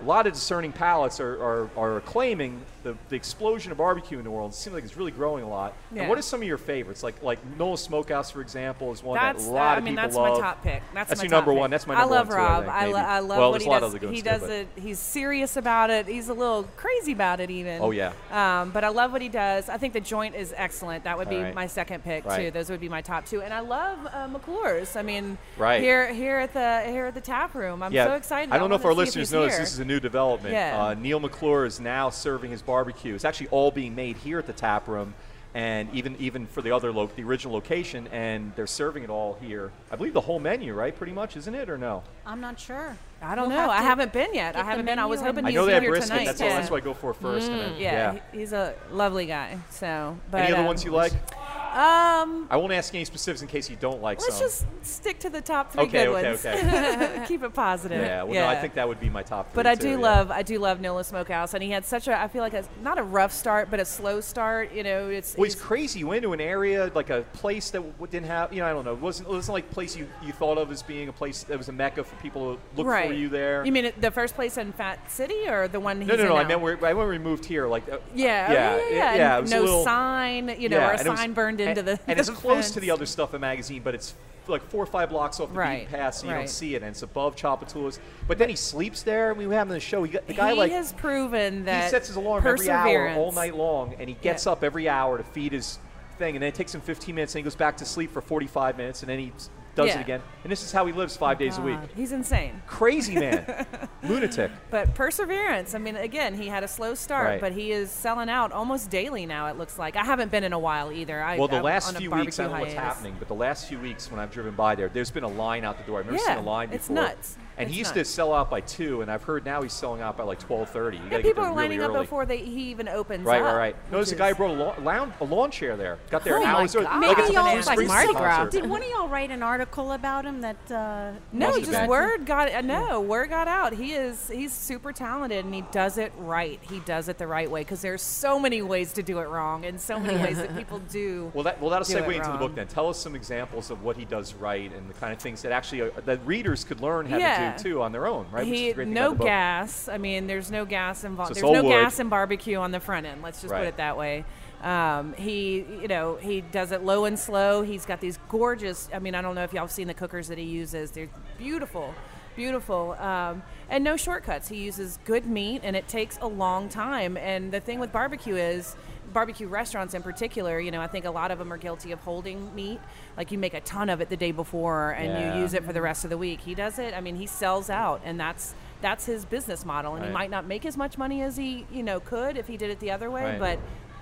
a lot of discerning palates are, are, are claiming the, the explosion of barbecue in New Orleans. Seems like it's really growing a lot. And what are some of your favorites? Like like Nola Smokehouse, for example, is one That's that a lot I of mean people that's love. my top pick. That's, That's my your number pick. one. That's my I number love one, too, I Rob. think, I, lo-. I love Well, what there's he a lot of does. He too, does it. He's serious about it. He's a little crazy about it even. Oh, yeah. Um, but I love what he does. I think the joint is excellent. That would be right. my second pick Right. too. Those would be my top two. And I love uh, McClure's. I mean, Right. here here at the here at the tap room. I'm yeah, so excited. I don't know if our listeners know this. This is a new development. Uh, Neil McClure is now serving his barbecue. It's actually all being made here at the tap room, and even even for the other lo- the original location, and they're serving it all here. I believe the whole menu, right? Pretty much, isn't it, or no? I'm not sure. I don't We'll know. have I haven't been yet. I haven't been. I was hoping and- I he's know they have here brisket. tonight. That's yeah. all. That's what I go for first. and then- yeah, he- he's a lovely guy. So, but Any other uh, ones you like? Um, I won't ask any specifics in case you don't like let's some. just stick to the top three Okay, good okay, ones. okay. Keep it positive. yeah, well, no, I think that would be my top three. But I too, do yeah. love, I do love Nola Smokehouse, and he had such a, I feel like a not a rough start, but a slow start. You know, it's Well, he's he's- crazy. You went to an area like a place that didn't have, you know, I don't know. It wasn't, it wasn't like a place you, you thought of as being a place that was a mecca for people to look right. for you there. You mean the first place in Fat City, or the one no, no, no. I meant where, I when we moved here, like uh, Yeah, oh, yeah, yeah, yeah. yeah, it was a no little- sign, you know, yeah, or a it was- sign burned into and, the. and it's the close to the other stuff in magazine, but it's like four or five blocks off the Right, beaten path, so you don't see it, and it's above Tchoupitoulas. But then he sleeps there. Mean, we have him on the show. He the guy he like has proven that he sets his alarm every hour all night long, and he gets Yeah. up every hour to feed his thing, and then it takes him 15 minutes, and he goes back to sleep for 45 minutes, and then he does Yeah. it again. And this is how he lives five oh, days a week. He's insane. Crazy man, lunatic. But perseverance. I mean, again, he had a slow start, Right. but he is selling out almost daily now. It looks like. I haven't been in a while either. I, Well, the I'm last few weeks, I don't know what's happening, but the last few weeks when I've driven by there, there's been a line out the door. I've never Yeah, seen a line before. it's nuts. And It's he used nuts. to sell out by two, and I've heard now he's selling out by like twelve thirty. You got to get people there are really lining up before they, he even opens Right, up. right, right. Notice a guy brought a lawn, lounge, a lawn chair there. Got there Oh hours early. God. Like Maybe y'all- like Springsteen Mardi Gras. Did one of y'all write an article about him that? Uh, No, just been. word got uh, no word got out. He is he's super talented and he does it right. He does it the right way because there's so many ways to do it wrong and so many ways that people do. Well, that well that'll do segue into the book then. Tell us some examples of what he does right and the kind of things that actually uh, that readers could learn how Yeah. to do too on their own, right? He no gas. I mean, there's no gas involved. So there's no wood. gas in barbecue on the front end. Let's just Right. put it that way. Um, he, you know, he does it low and slow. He's got these gorgeous. I mean, I don't know if y'all have seen the cookers that he uses. They're beautiful, beautiful, um, and no shortcuts. He uses good meat, and it takes a long time. And the thing with barbecue is. Barbecue restaurants in particular, you know, I think a lot of them are guilty of holding meat. Like you make a ton of it the day before and Yeah. you use it for the rest of the week. He does it. I mean, he sells out, and that's that's his business model. And he might not make as much money as he you know could if he did it the other way, Right. but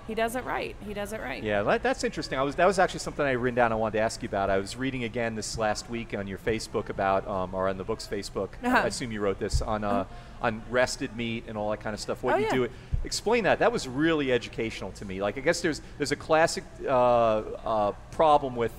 he does it right. He does it right. Yeah, that's interesting. I was that was actually something I written down. I wanted to ask you about. I was reading again this last week on your Facebook about, um, or on the book's Facebook. Uh-huh. I assume you wrote this on uh, on rested meat and all that kind of stuff. What Oh, you yeah. do it. Explain that. That was really educational to me. Like I guess there's there's a classic uh, uh, problem with,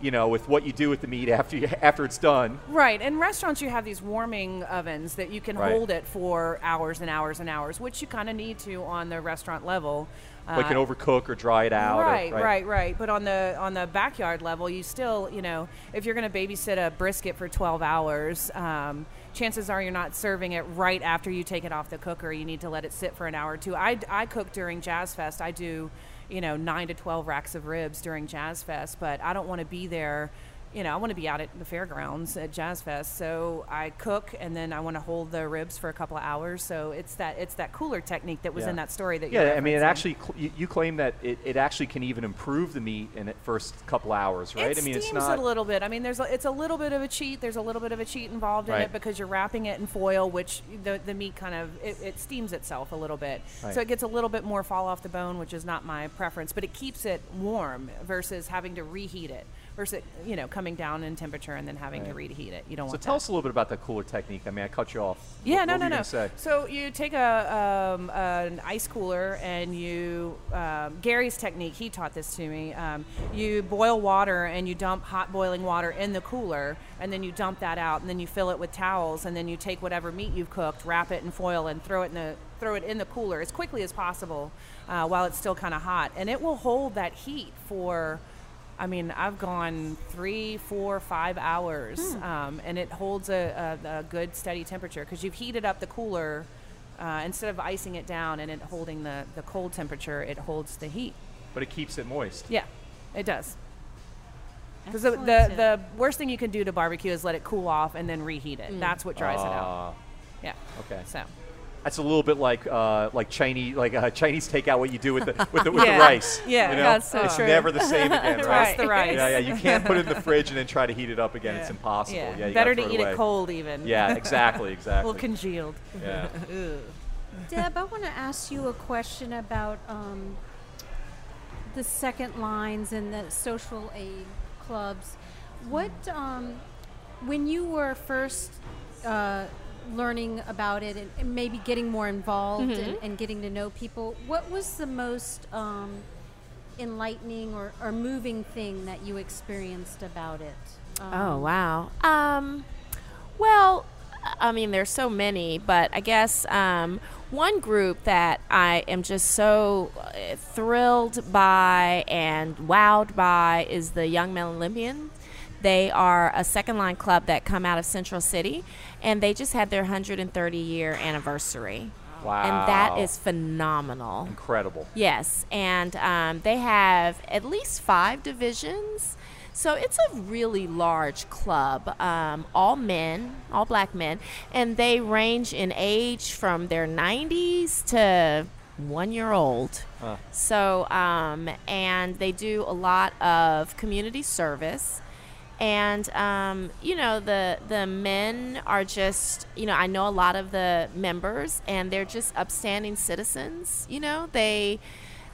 you know, with what you do with the meat after you, after it's done. Right. In restaurants, you have these warming ovens that you can Right. hold it for hours and hours and hours, which you kind of need to on the restaurant level. Like can Uh, overcook or dry it out. or- Right, right, right, But on the on the backyard level, you still, you know, if you're going to babysit a brisket for 12 hours, um, chances are you're not serving it right after you take it off the cooker. You need to let it sit for an hour or two. I, I cook during Jazz Fest. I do, you know, nine to 12 racks of ribs during Jazz Fest, but I don't want to be there. You know, I want to be out at the fairgrounds at Jazz Fest, so I cook and then I want to hold the ribs for a couple of hours. So it's that it's that cooler technique that was Yeah. in that story that you're Yeah, I mean, it actually, cl- you, you claim that it, it actually can even improve the meat in its first couple hours, right? It I mean, steams it's not. a little bit. I mean, there's a, it's a little bit of a cheat. There's a little bit of a cheat involved in Right. it because you're wrapping it in foil, which the, the meat kind of it, it steams itself a little bit, Right. so it gets a little bit more fall off the bone, which is not my preference. But it keeps it warm versus having to reheat it, versus you know coming down in temperature and then having to reheat it. You don't So want tell that. us a little bit about the cooler technique. I mean, I cut you off. Yeah, What- no, what no, no. So you take a um, an ice cooler and you um, Gary's technique. He taught this to me. Um, you boil water and you dump hot boiling water in the cooler, and then you dump that out, and then you fill it with towels, and then you take whatever meat you've cooked, wrap it in foil, and throw it in the throw it in the cooler as quickly as possible uh, while it's still kind of hot, and it will hold that heat for. I mean, I've gone three, four, five hours, um, and it holds a, a, a good steady temperature because you've heated up the cooler uh, instead of icing it down and it holding the, the cold temperature. It holds the heat. But it keeps it moist. Yeah, it does. Because the, the, the worst thing you can do to barbecue is let it cool off and then reheat Mm. it. That's what dries it out. Ah, Yeah. Okay. So. That's a little bit like uh, like Chinese like uh, Chinese takeout. What you do with the with the, with Yeah. the rice. Yeah, you know? that's so it's true. never the same again, Trust right? the rice. Yeah, yeah. You can't put it in the fridge and then try to heat it up again. It's impossible. Yeah. Yeah, you Better gotta to throw eat away. it cold even. Yeah, exactly, A exactly. little congealed. yeah. Deb, I want to ask you a question about um, the second lines and the social aid clubs. What, um, when you were first uh, learning about it and, and maybe getting more involved and, and getting to know people, what was the most um, enlightening or, or moving thing that you experienced about it? Um, Oh wow. Um, well, I mean, there's so many, but I guess um, one group that I am just so uh, thrilled by and wowed by is the Young Men Olympians. They are a second line club that come out of Central City, and they just had their 130 year anniversary. Wow. And that is phenomenal. incredible. Yes, and um, they have at least five divisions. So it's a really large club, um, all men, all black men, and they range in age from their 90s to one year old. So, um, and they do a lot of community service. And um, you know the the men are just you know I know a lot of the members and they're just upstanding citizens. You know they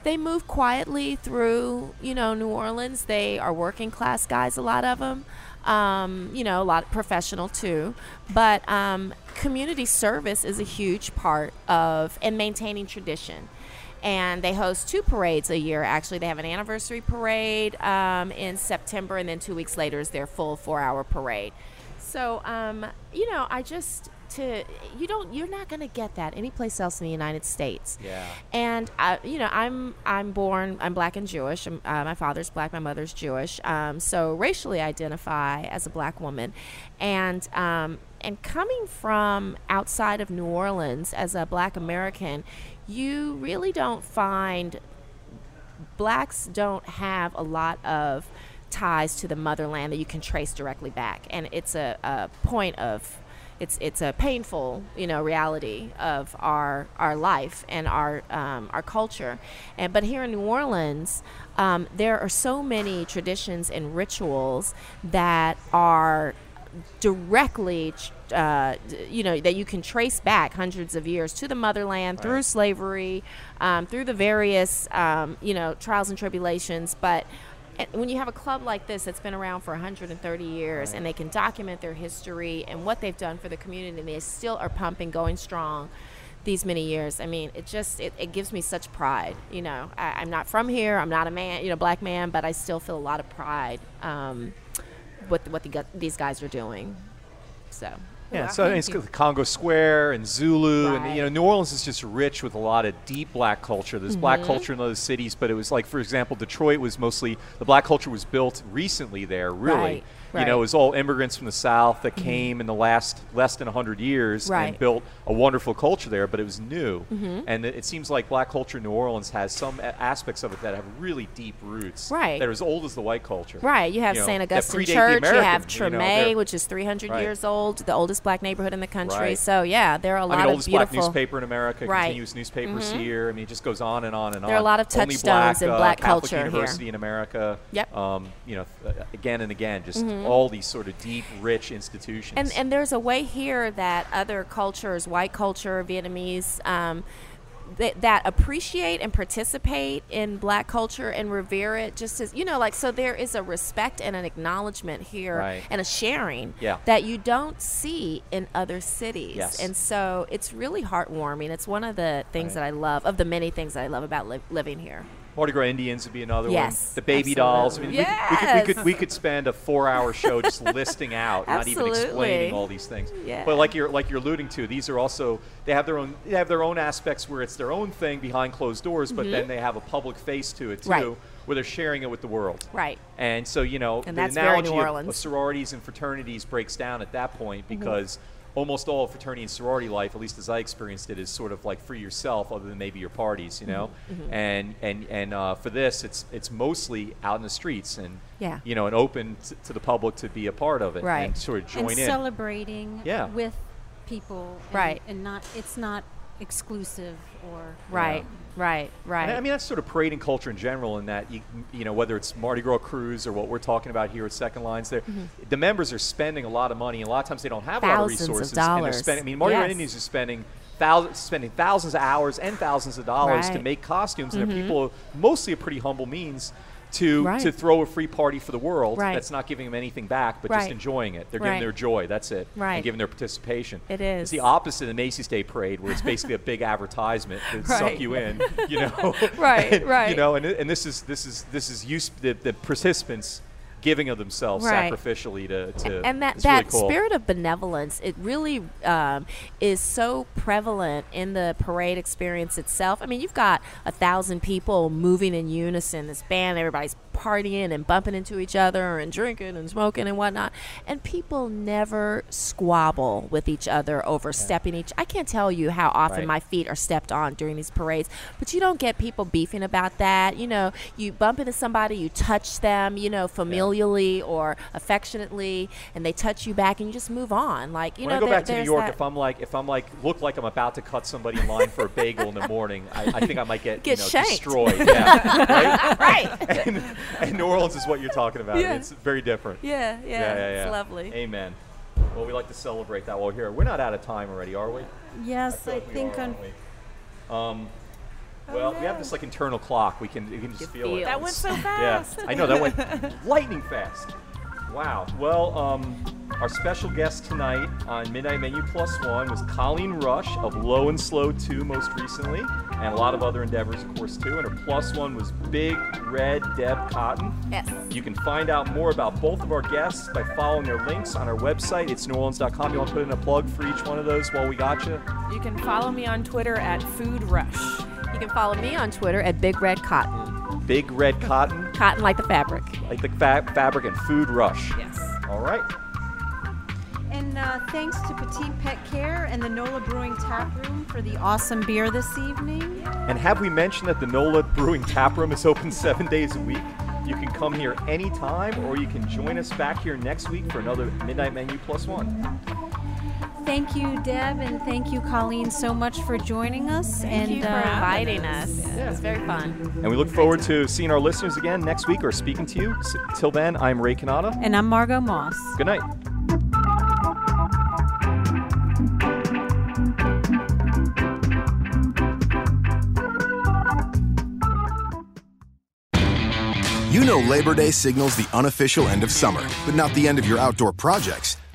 they move quietly through you know New Orleans. They are working class guys, a lot of them, Um, you know, a lot professional too, but um, community service is a huge part of and maintaining tradition and they host two parades a year. Actually, they have an anniversary parade um, in September, and then two weeks later is their full four-hour parade. So, um, you know, I just to you don't you're not going to get that anyplace else in the United States. Yeah. And uh, you know, I'm I'm born I'm black and Jewish. I'm, uh, my father's black, my mother's Jewish. Um, so racially identify as a black woman, and um, and coming from outside of New Orleans as a black American, you really don't find blacks don't have a lot of ties to the motherland that you can trace directly back, and it's a, a point of it's it's a painful you know reality of our our life and our um, our culture and but here in New Orleans um, there are so many traditions and rituals that are directly uh, you know that you can trace back hundreds of years to the motherland Right. through slavery um, through the various um, you know trials and tribulations but when you have a club like this that's been around for 130 years Right. and they can document their history and what they've done for the community and they still are pumping going strong these many years i mean it just it, it gives me such pride you know I, i'm not from here i'm not a man you know black man but i still feel a lot of pride um, with what the, these guys are doing so Yeah, so it's got Congo Square and Zulu, and you know New Orleans is just rich with a lot of deep black culture. There's black Mm-hmm. culture in other cities, but it was like, for example, Detroit was mostly the black culture was built recently there. Really, Right, you know. Mm-hmm. it was all immigrants from the South that came in the last less than hundred years and built a wonderful culture there. But it was new, Mm-hmm. and it, it seems like black culture in New Orleans has some aspects of it that have really deep roots. Right. that are as old as the white culture. Right, you have You know, St. Augustine Church. You have American, you know, Treme, which is 300 Right. years old, the oldest black neighborhood in the country. Right. So yeah, there are a lot I mean, of oldest beautiful. black newspaper in America, Right. continuous newspapers here. I mean, it just goes on and on and on. There are a lot of touchstones black, in uh, black Catholic culture here. University in America. Yep. Mm-hmm. Um, you know, again and again, just all these sort of deep, rich institutions. And and there's a way here that other cultures, white culture, Vietnamese, um, that, that appreciate and participate in black culture and revere it just as you know like so there is a respect and an acknowledgement here Right. and a sharing Yeah. that you don't see in other cities Yes. and so it's really heartwarming it's one of the things Right. that i love of the many things that i love about li- living here Mardi Gras Indians would be another Yes, one. The baby dolls. I mean, we, could, we, could, we could we could spend a four-hour show just listing out, not even explaining all these things. Yeah. But like you're like you're alluding to, these are also they have their own they have their own aspects where it's their own thing behind closed doors, but then they have a public face to it too, Mm-hmm. Right. where they're sharing it with the world. Right. And so you know And the analogy of- of sororities and fraternities breaks down at that point Mm-hmm. Because almost all of fraternity and sorority life, at least as I experienced it, is sort of like for yourself, other than maybe your parties, you know. Mm-hmm. And and and uh, for this, it's it's mostly out in the streets and Yeah. you know and open t- to the public to be a part of it Right. and sort of join and in. celebrating Yeah. with people and, Right. and not it's not exclusive or right right right And I mean, that's sort of parading culture in general, in that you, you know whether it's Mardi Gras cruise or what we're talking about here at Second Lines, there the members are spending a lot of money, and a lot of times they don't have a lot of Mm-hmm. Thousands of resources, and they're dollars. spending. I mean, Mardi Gras Yes. Indians are spending thousands, spending thousands of hours and thousands of dollars to Right. Mm-hmm. make costumes, and they're people mostly a pretty humble means. To, Right. to throw a free party for the world Right. that's not giving them anything back but just enjoying it they're giving Right. their joy that's it Right. and giving their participation It is. it's the opposite of the Macy's Day Parade where it's basically a big advertisement to suck you in you know Right, And, right. You know, and, and this is this is this is use the, the participants giving of themselves Right. sacrificially to, to and that that really cool. spirit of benevolence it really um, is so prevalent in the parade experience itself i mean you've got a thousand people moving in unison this band everybody's partying and bumping into each other and drinking and smoking and whatnot. And people never squabble with each other over stepping each i can't tell you how often Right. my feet are stepped on during these parades but you don't get people beefing about that. You know you bump into somebody you touch them you know familially or affectionately and they touch you back and you just move on. Like you when know I go there- back to New York, if I'm like, if I'm like, look like I'm about to cut somebody in line for a bagel in the morning, I, I think I might get, Get you know, destroyed. Yeah, right. right. And, and New Orleans is what you're talking about. Yeah. It's very different. yeah, yeah yeah, yeah, it's lovely Amen. Well, we like to celebrate that while we're here. We're not out of time already, are we? yes feel i like we think are, on we? Um, well, we have this like internal clock. We can we can just You feel, it. That went so fast. Yeah. I know that went lightning fast. Wow. Well, um, our special guest tonight on Midnight Menu Plus One was Colleen Rush of Low and Slow 2 most recently, and a lot of other endeavors, of course, too. And her plus one was Big Red Deb Cotton. Yes. You can find out more about both of our guests by following their links on our website. It's neworleans.com. You want to put in a plug for each one of those while we got you? You can follow me on Twitter at Food Rush. You can follow me on Twitter at Big Red Cotton. Big Red Cotton, Cotton like the fabric. like the fa- fabric and food rush. Yes. All right. And uh, thanks to Petite Pet Care and the NOLA Brewing Tap Room for the awesome beer this evening. And have we mentioned that the NOLA Brewing Tap Room is open seven days a week? You can come here anytime, or you can join us back here next week for another Midnight Menu Plus One. Thank you, Deb, and thank you, Colleen, so much for joining us. Thank and you for uh, inviting us. It was very fun. And we look forward to seeing our listeners again next week or speaking to you. S- till then, I'm Ray Cannata. and I'm Margo Moss. Good night. You know Labor Day signals the unofficial end of summer, but not the end of your outdoor projects.